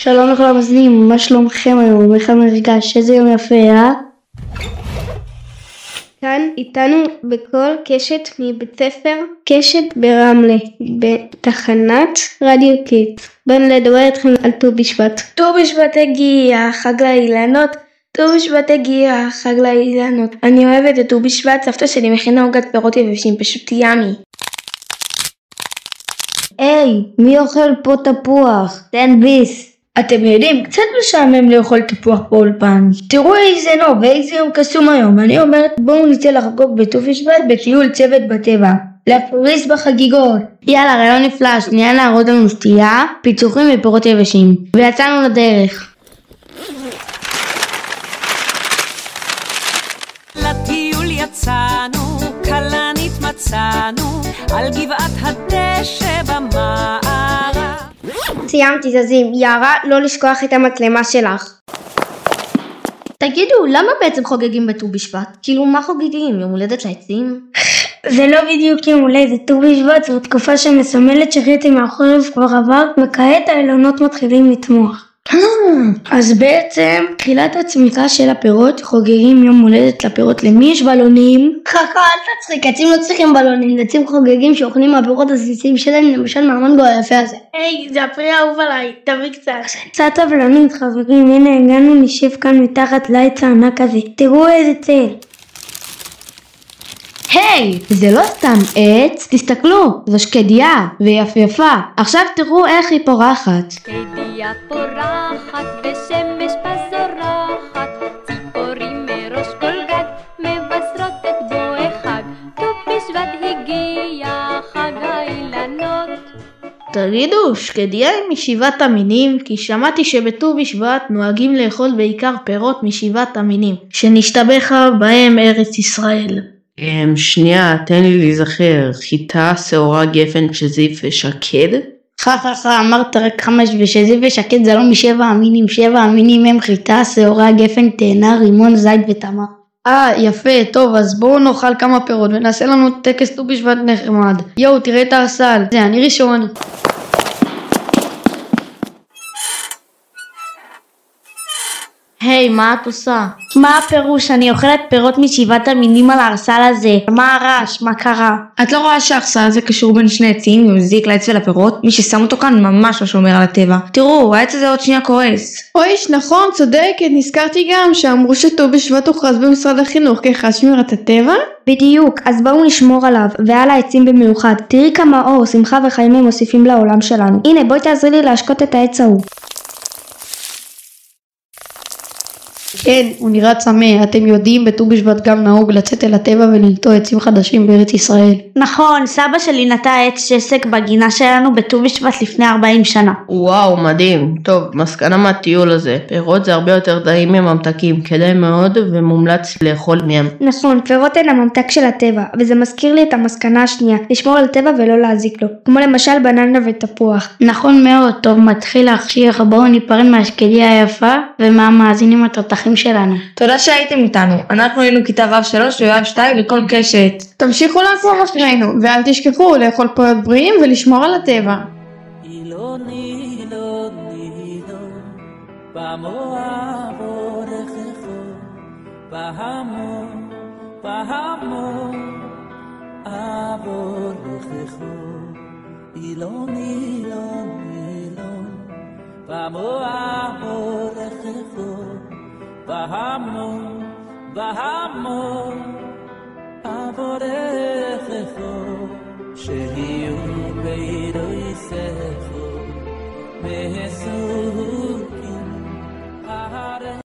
שלום לכל המאזינים, מה שלומכם היום? איך המרגש? איזה יום יפה, אה? כאן איתנו בכל קשת מבית ספר קשת ברמלה, בתחנת רדיו קיט. באנו לדבר איתכם על ט"ו בשבט. ט"ו בשבט הגיע, חג לאילנות. ט"ו בשבט הגיע, חג לאילנות. אני אוהבת את ט"ו בשבט, סבתא שלי מכינה עוגת פירות יבשים, פשוט ימי. היי, מי אוכל פה תפוח? תן ביס. אתם יודעים, קצת משעמם לאכול תפוח באולפן. תראו איזה נוב ואיזה יום קסום היום. אני אומרת, בואו נצא לחגוג בט"ו בשבט בטיול צוות בטבע. להפריס בחגיגות. יאללה, רעיון נפלא, שנייה להראות לנו שתייה, פיצוחים ופירות יבשים. ויצאנו לדרך. לטיול יצאנו, כלנית מצאנו, על גבעת הדשא במערב. סיימתי, זזים. יערה, לא לשכוח את המצלמה שלך. תגידו, למה בעצם חוגגים בט"ו בשבט? כאילו, מה חוגגים? יום הולדת לעצים? זה לא בדיוק יום הולדת, ט"ו בשבט זו תקופה שמסמלת שחצי מהחורף כבר עבר, וכעת האילנות מתחילים לצמוח. אז בעצם תחילת הצמיחה של הפירות חוגגים יום הולדת לפירות למי יש בלונים? חכה אל תצחיק עצים לא צריכים בלונים עצים חוגגים שאוכלים מהפירות הסיסיים שלהם למשל מהמנגו היפה הזה. היי זה הפרי האהוב עליי תביא קצת. קצת סבלנות חברים הנה הגענו נשב כאן מתחת לעץ הענק הזה. תראו איזה צל היי, זה לא סתם עץ, תסתכלו, זו שקדיה, ויפייפה. עכשיו תראו איך היא פורחת. שקדיה פורחת ושמש בזורחת, ציפורים מראש כל גג מבשרות את בוא החג. ט"ו בשבט הגיע חג האילנות. תגידו, שקדיה היא משבעת המינים? כי שמעתי שבט"ו בשבט נוהגים לאכול בעיקר פירות משבעת המינים, שנשתבחה בהם ארץ ישראל. אמ, שנייה, תן לי להיזכר. חיטה, שעורה, גפן, שזיף ושקד? חה חה חה, אמרת רק חמש ושזיף ושקד זה לא משבע המינים, שבע המינים הם חיטה, שעורה, גפן, תאנה, רימון, זית ותמר. אה, יפה, טוב, אז בואו נאכל כמה פירות ונעשה לנו טקס ט"ו בשבט נחמד. יואו, תראה את הארסל. זה, אני ראשון. היי, מה את עושה? מה הפירוש? אני אוכלת פירות משבעת המינים על הארסל הזה. מה הרעש? מה קרה? את לא רואה שהארסל הזה קשור בין שני עצים ומזיק לעץ ולפירות? מי ששם אותו כאן ממש לא שומר על הטבע. תראו, העץ הזה עוד שנייה קורס. אויש, נכון, צודקת, נזכרתי גם שאמרו שט"ו בשבט הוכרז במשרד החינוך כחג שמירת הטבע? בדיוק, אז בואו נשמור עליו, ועל העצים במיוחד. תראי כמה אור, שמחה וחיים הם מוסיפים לעולם שלנו. הנה, בואי תעזרי לי להשקות את העץ ההוא. כן, הוא נראה צמא. אתם יודעים, בט"ו בשבט גם נהוג לצאת אל הטבע ולנטוע עצים חדשים בארץ ישראל. נכון, סבא שלי נטע עץ שסק בגינה שלנו בט"ו בשבט לפני 40 שנה. וואו, מדהים. טוב, מסקנה מהטיול הזה. פירות זה הרבה יותר טעים מממתקים, כדאי מאוד ומומלץ לאכול מהם. נכון, פירות הן הממתק של הטבע, וזה מזכיר לי את המסקנה השנייה, לשמור על הטבע ולא להזיק לו, כמו למשל בננה ותפוח. נכון מאוד, טוב, מתחיל להכשיר, בואו ניפרד מהשקדיה היפה ומהמאזינים התותחים שלנו. תודה שהייתם איתנו. אנחנו היינו כיתה ו'3 ו-ו'2 לכל קשת. תמשיכו לעקוב אחרינו, ואל תשכחו לאכול פירות בריאים ולשמור על הטבע. אילון אילון אילון, vahamu vahamu avorech kho sheyu beyrei seh